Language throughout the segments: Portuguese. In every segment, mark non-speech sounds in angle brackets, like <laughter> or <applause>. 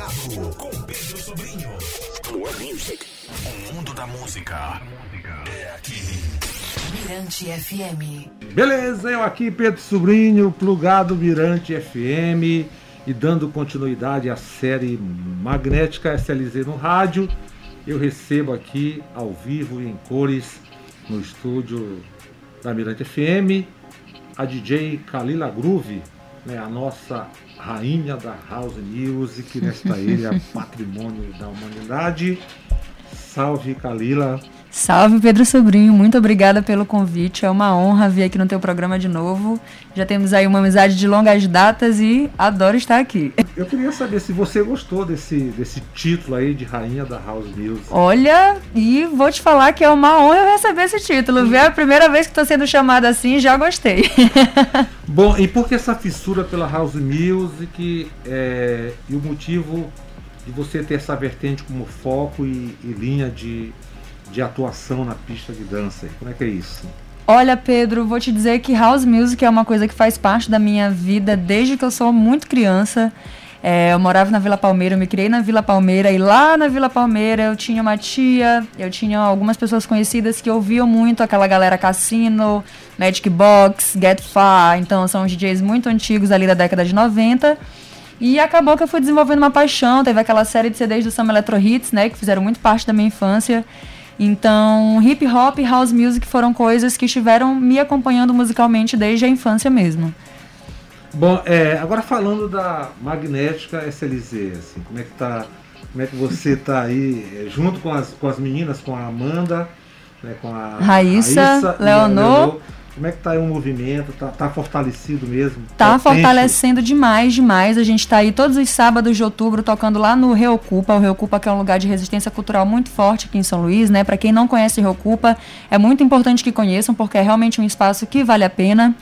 Plugado com Pedro Sobrinho. More music. O mundo da música é aqui. Mirante FM. Beleza, eu aqui, Pedro Sobrinho, plugado Mirante FM e dando continuidade à série Magnética SLZ no rádio. Eu recebo aqui ao vivo e em cores no estúdio da Mirante FM a DJ Kalila Groove, né, a nossa rainha da House Music nesta ilha <laughs> patrimônio da humanidade. Salve Kalila. Salve Pedro Sobrinho, muito obrigada pelo convite. É uma honra vir aqui no teu programa de novo. Já temos aí uma amizade de longas datas e adoro estar aqui. Eu queria saber se você gostou desse, desse título aí de Rainha da House Music. Olha, e vou te falar que é uma honra eu receber esse título. Viu? É a primeira vez que estou sendo chamada assim já gostei. <laughs> Bom, e por que essa fissura pela House Music é, e o motivo de você ter essa vertente como foco e, e linha de de atuação na pista de dança? Como é que é isso? Olha, Pedro, vou te dizer que house music é uma coisa que faz parte da minha vida desde que eu sou muito criança. É, eu morava na Vila Palmeira, eu me criei na Vila Palmeira e lá na Vila Palmeira eu tinha uma tia, eu tinha algumas pessoas conhecidas que ouviam muito aquela galera Cassino, Magic Box, Get Far, então são DJs muito antigos ali da década de 90. E acabou que eu fui desenvolvendo uma paixão, teve aquela série de CDs do Summer Electro Hits, né, que fizeram muito parte da minha infância. Então, hip hop e house music foram coisas que estiveram me acompanhando musicalmente desde a infância mesmo. Bom, é, agora falando da Magnética SLZ, assim, como é que tá, como é que você tá aí é, junto com as, com as meninas, com a Amanda, né, com a Raíssa, Raíssa Leonor, Leonor como é que tá aí o movimento? Tá, tá fortalecido mesmo? Tá Potente. fortalecendo demais, demais. A gente tá aí todos os sábados de outubro tocando lá no Reocupa. O Reocupa que é um lugar de resistência cultural muito forte aqui em São Luís, né? Para quem não conhece Reocupa, é muito importante que conheçam porque é realmente um espaço que vale a pena.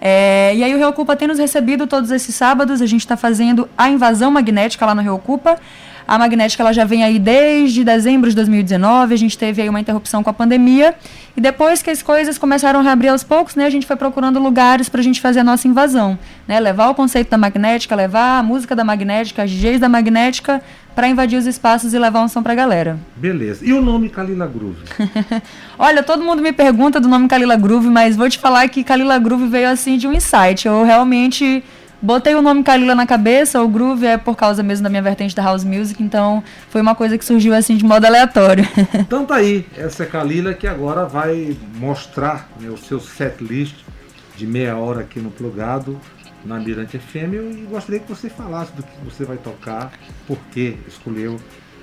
É, e aí o Reocupa tem nos recebido todos esses sábados. A gente está fazendo a invasão magnética lá no Reocupa. A magnética ela já vem aí desde dezembro de 2019, a gente teve aí uma interrupção com a pandemia. E depois que as coisas começaram a reabrir aos poucos, né, a gente foi procurando lugares para a gente fazer a nossa invasão. Né, levar o conceito da magnética, levar a música da magnética, as DJs da magnética, para invadir os espaços e levar um som para a galera. Beleza. E o nome Kalila Groove? <laughs> Olha, todo mundo me pergunta do nome Kalila Groove, mas vou te falar que Kalila Groove veio assim de um insight. Eu realmente Botei o nome Kalila na cabeça, o groove é por causa mesmo da minha vertente da house music, então foi uma coisa que surgiu assim de modo aleatório. <laughs> Então tá aí, essa é Kalila que agora vai mostrar né, o seu set list de meia hora aqui no Plugado, na Mirante FM. E gostaria que você falasse do que você vai tocar, por que escolheu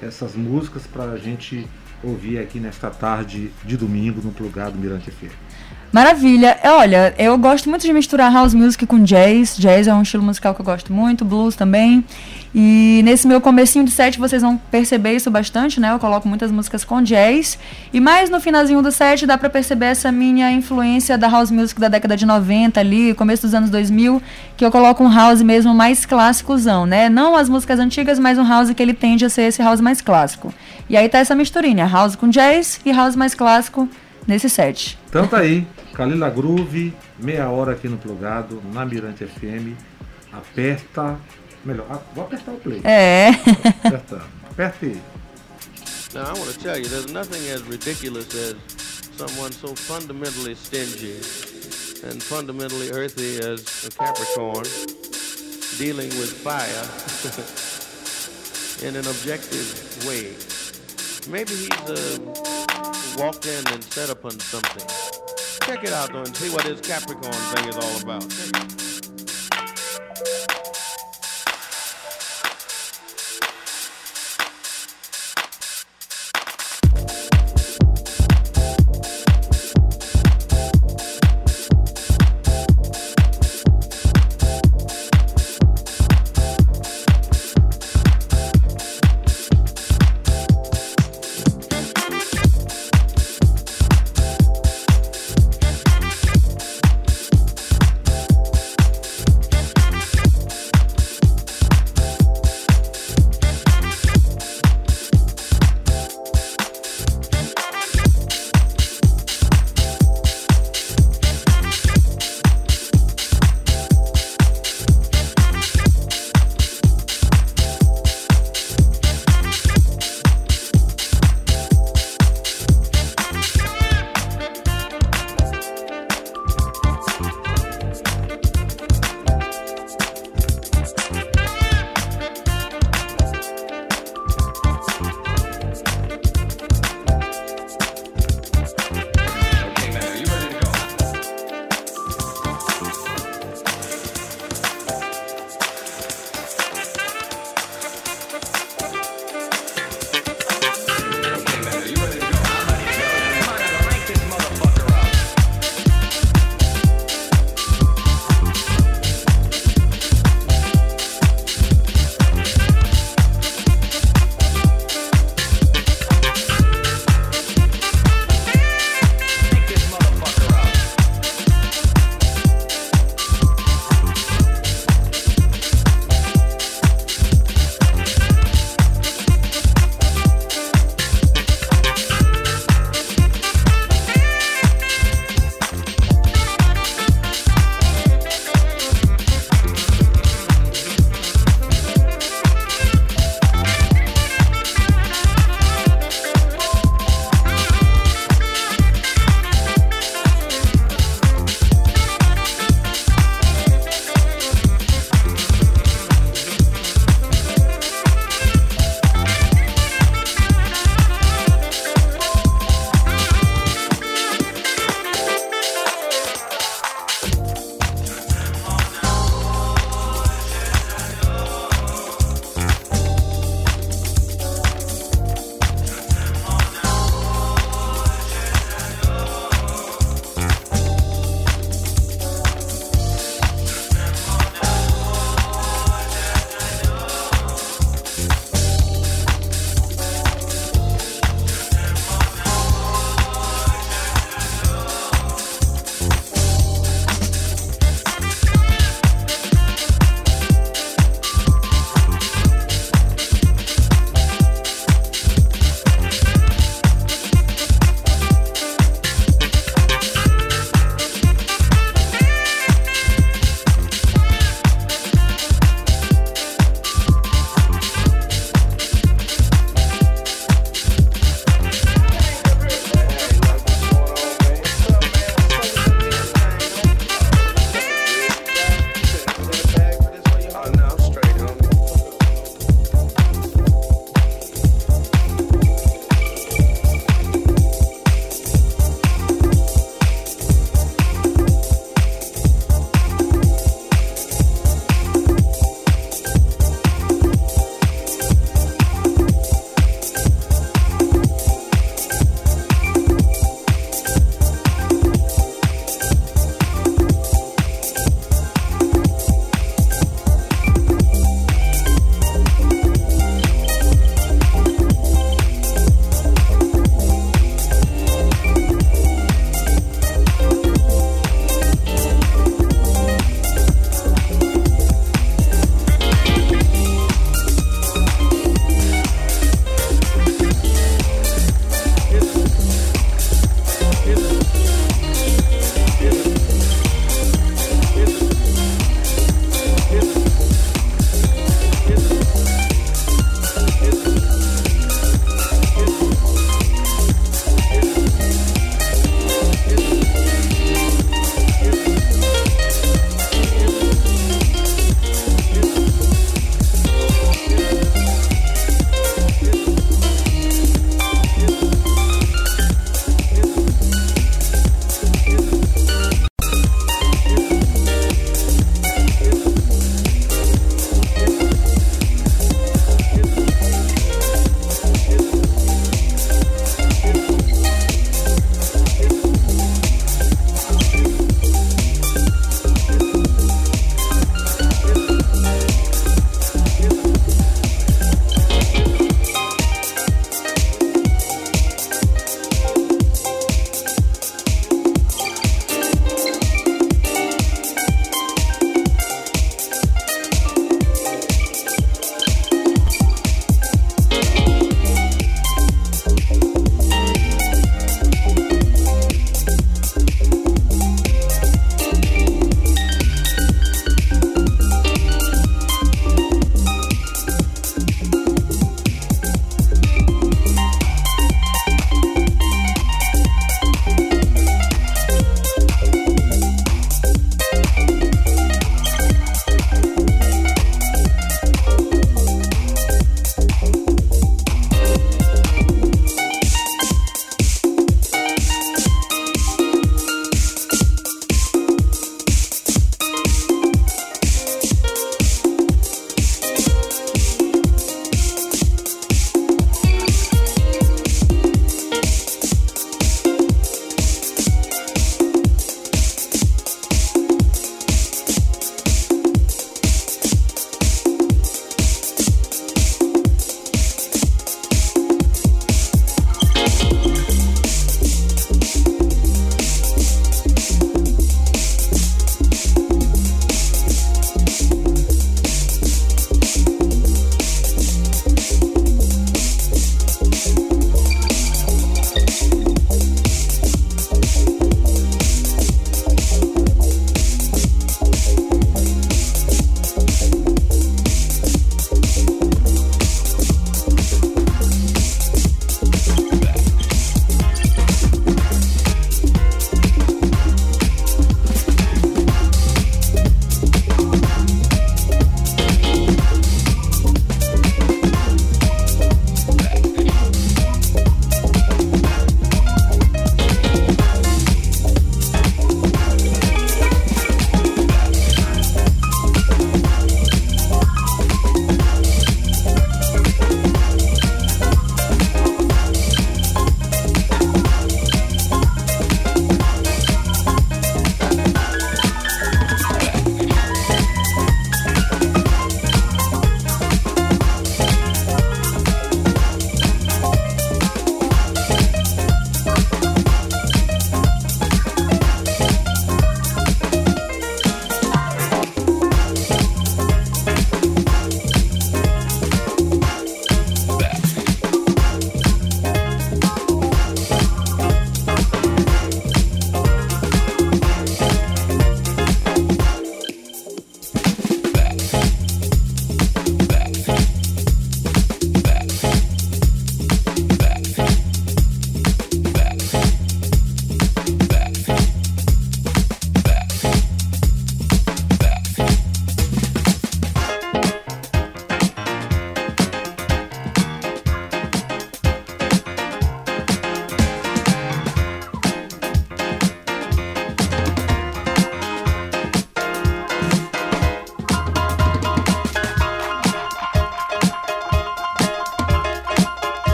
essas músicas para a gente ouvir aqui nesta tarde de domingo no Plugado Mirante FM. Maravilha. É, olha, eu gosto muito de misturar house music com jazz. Jazz é um estilo musical que eu gosto muito, blues também. E nesse meu comecinho de set vocês vão perceber isso bastante, né? Eu coloco muitas músicas com jazz. E mais no finalzinho do set dá para perceber essa minha influência da house music da década de 90 ali, começo dos anos 2000, que eu coloco um house mesmo mais clássicozão, né? Não as músicas antigas, mas um house que ele tende a ser esse house mais clássico. E aí tá essa misturinha, house com jazz e house mais clássico nesse set. Então tá aí, Kalila Groove, meia hora aqui no Plugado, na Mirante FM. Aperta. Melhor, vou apertar o play. É. Aperta. Aperte. Now I want to tell you, there's nothing as ridiculous as someone so fundamentally stingy and fundamentally earthy as a Capricorn dealing with fire <laughs> in an objective way. Maybe he's uh, walked in and set up on something. Check it out though and see what this Capricorn thing is all about.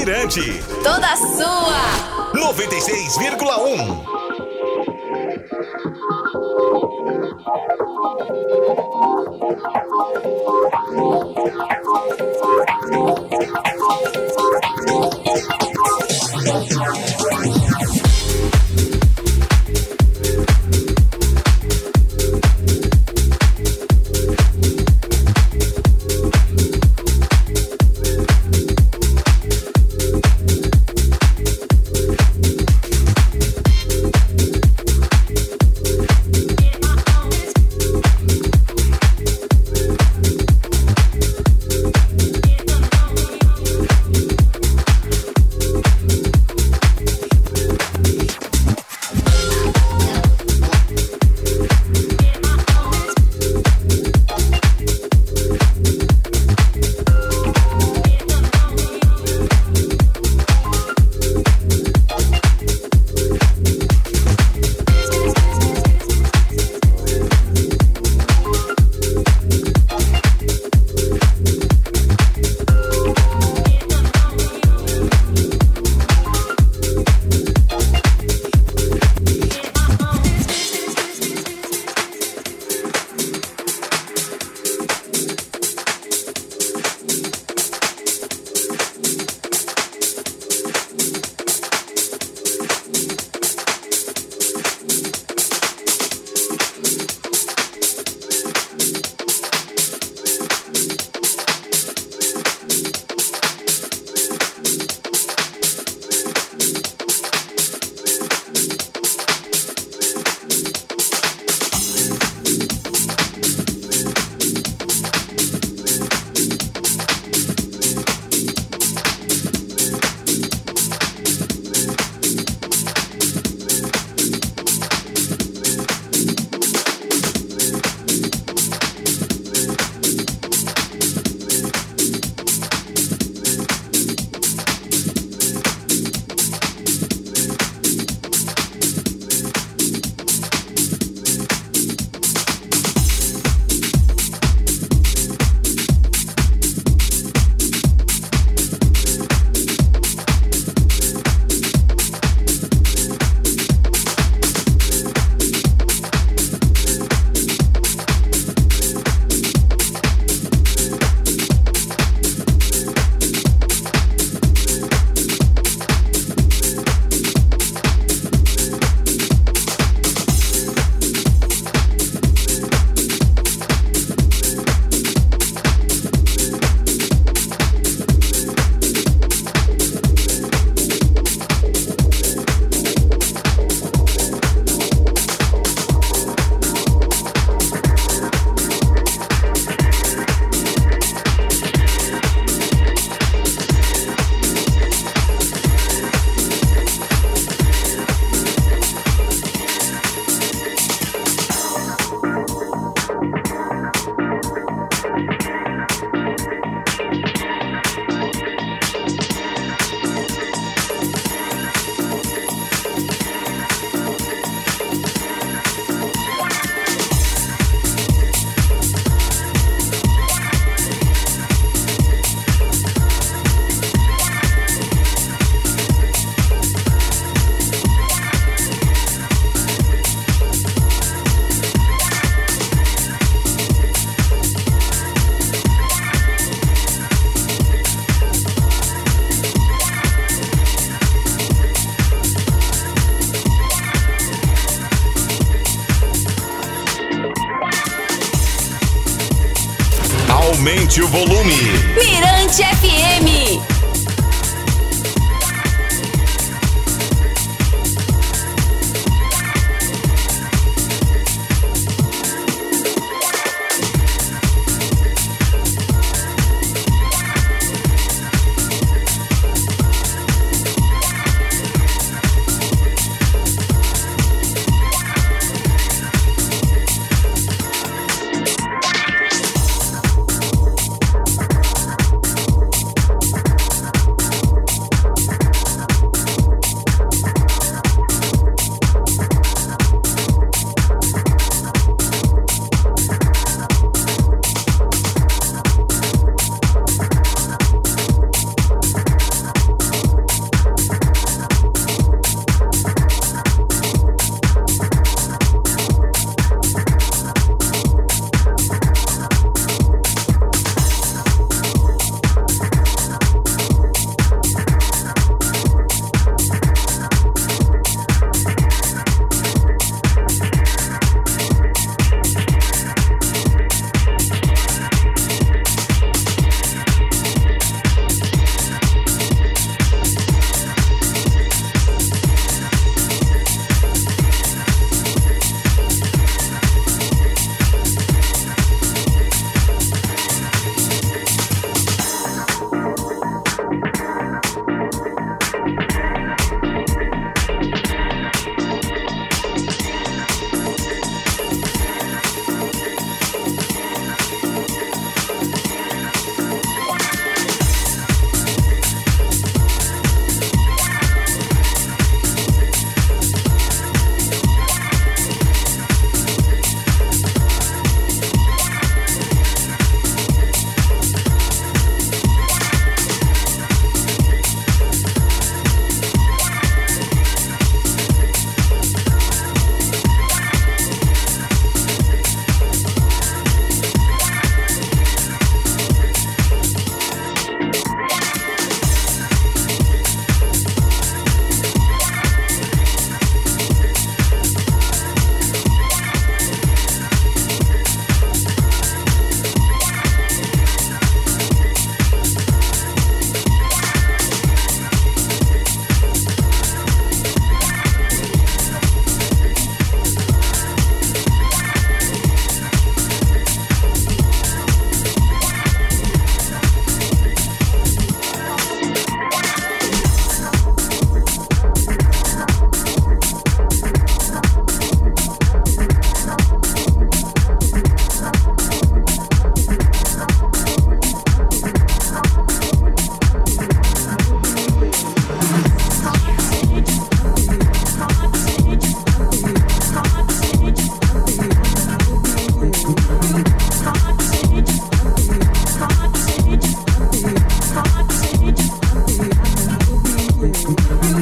Mirante. Toda sua. 96,1. Aumente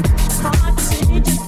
Hard to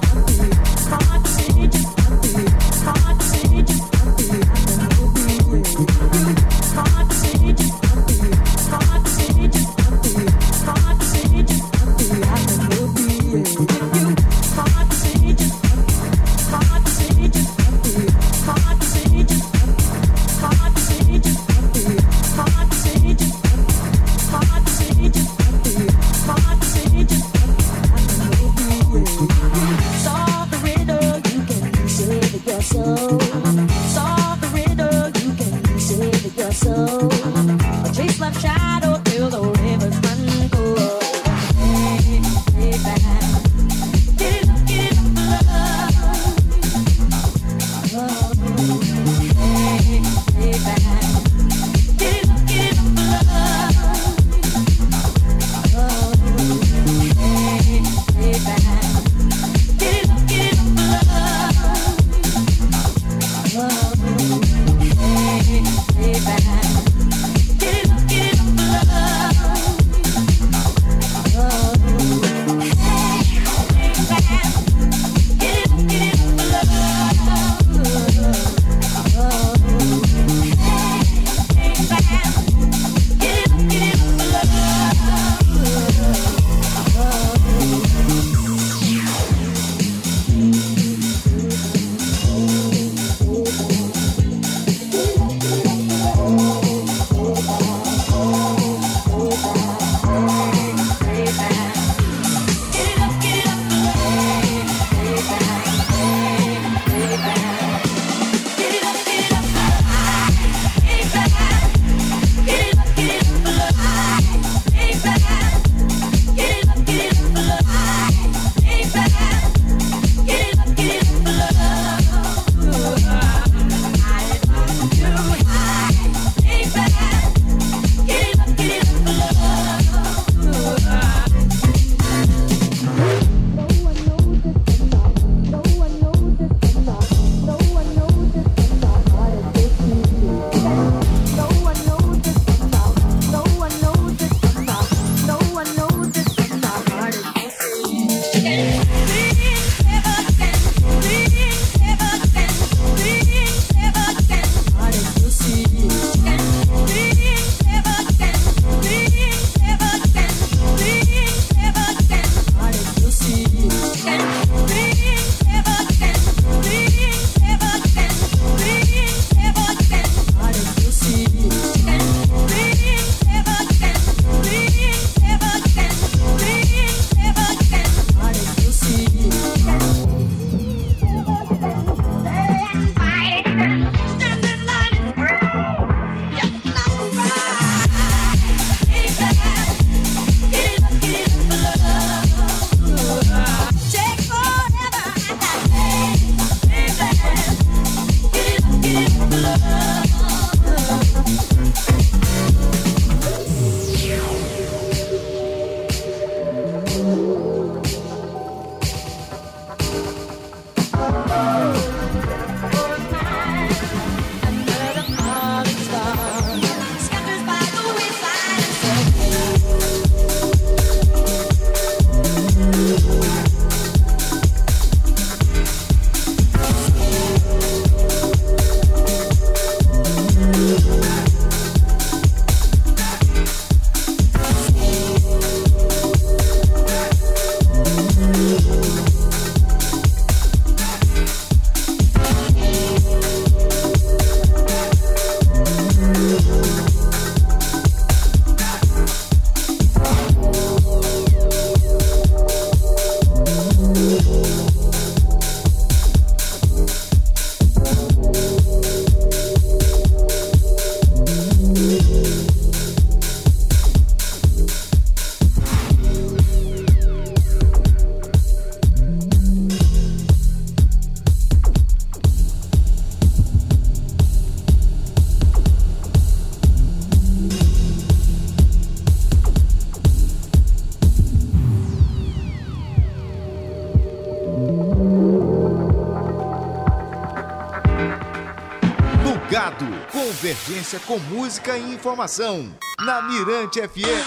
Convergência com música e informação. Na Mirante FM.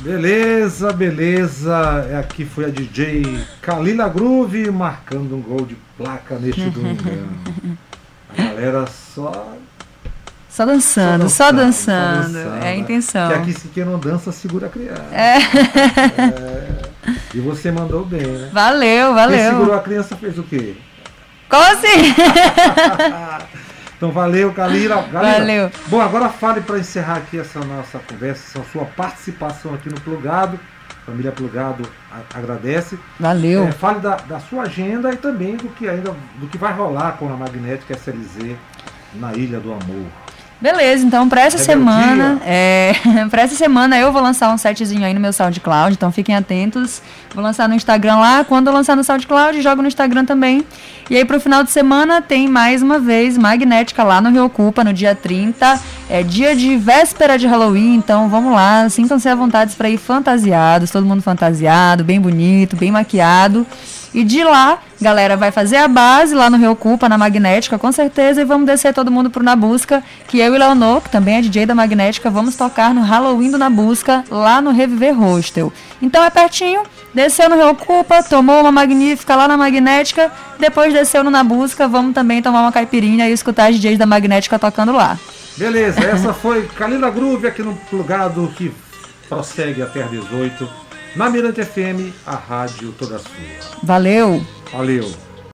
Beleza, beleza. É, aqui foi a DJ Kalila Groove marcando um gol de placa neste <laughs> domingão. A galera só. Só dançando, só dançando. Só dançando. É a intenção. Que aqui se quem não dança, segura a criança. É. é. E você mandou bem, né? Valeu, valeu. Quem segurou a criança fez o quê? Como assim? <laughs> então valeu, Kalira. Valeu. Bom, agora fale para encerrar aqui essa nossa conversa, essa sua participação aqui no Plugado. Família Plugado agradece. Valeu. É, fale da, da, sua agenda e também do que ainda do que vai rolar com a Magnética SLZ na Ilha do Amor. Beleza, então pra essa Rebeldia. semana, é, <laughs> pra essa semana eu vou lançar um setzinho aí no meu SoundCloud, então fiquem atentos. Vou lançar no Instagram lá, quando eu lançar no SoundCloud, jogo no Instagram também. E aí pro final de semana tem mais uma vez Magnética lá no Rio Ocupa, no dia 30. É dia de véspera de Halloween, então vamos lá, sintam-se à vontade para ir fantasiados, todo mundo fantasiado, bem bonito, bem maquiado. E de lá, galera, vai fazer a base lá no Rio Ocupa, na Magnética, com certeza, e vamos descer todo mundo pro Na Busca, que eu e Leonor, que também é DJ da Magnética, vamos tocar no Halloween do Na Busca, lá no Reviver Hostel. Então é pertinho, desceu no Rio Ocupa, tomou uma magnífica lá na Magnética, depois desceu no Na Busca, vamos também tomar uma caipirinha e escutar as DJs da Magnética tocando lá. Beleza, essa foi Kalila Groove aqui no plugado que prossegue até às 18 na Mirante FM, a rádio toda sua. Valeu! Valeu!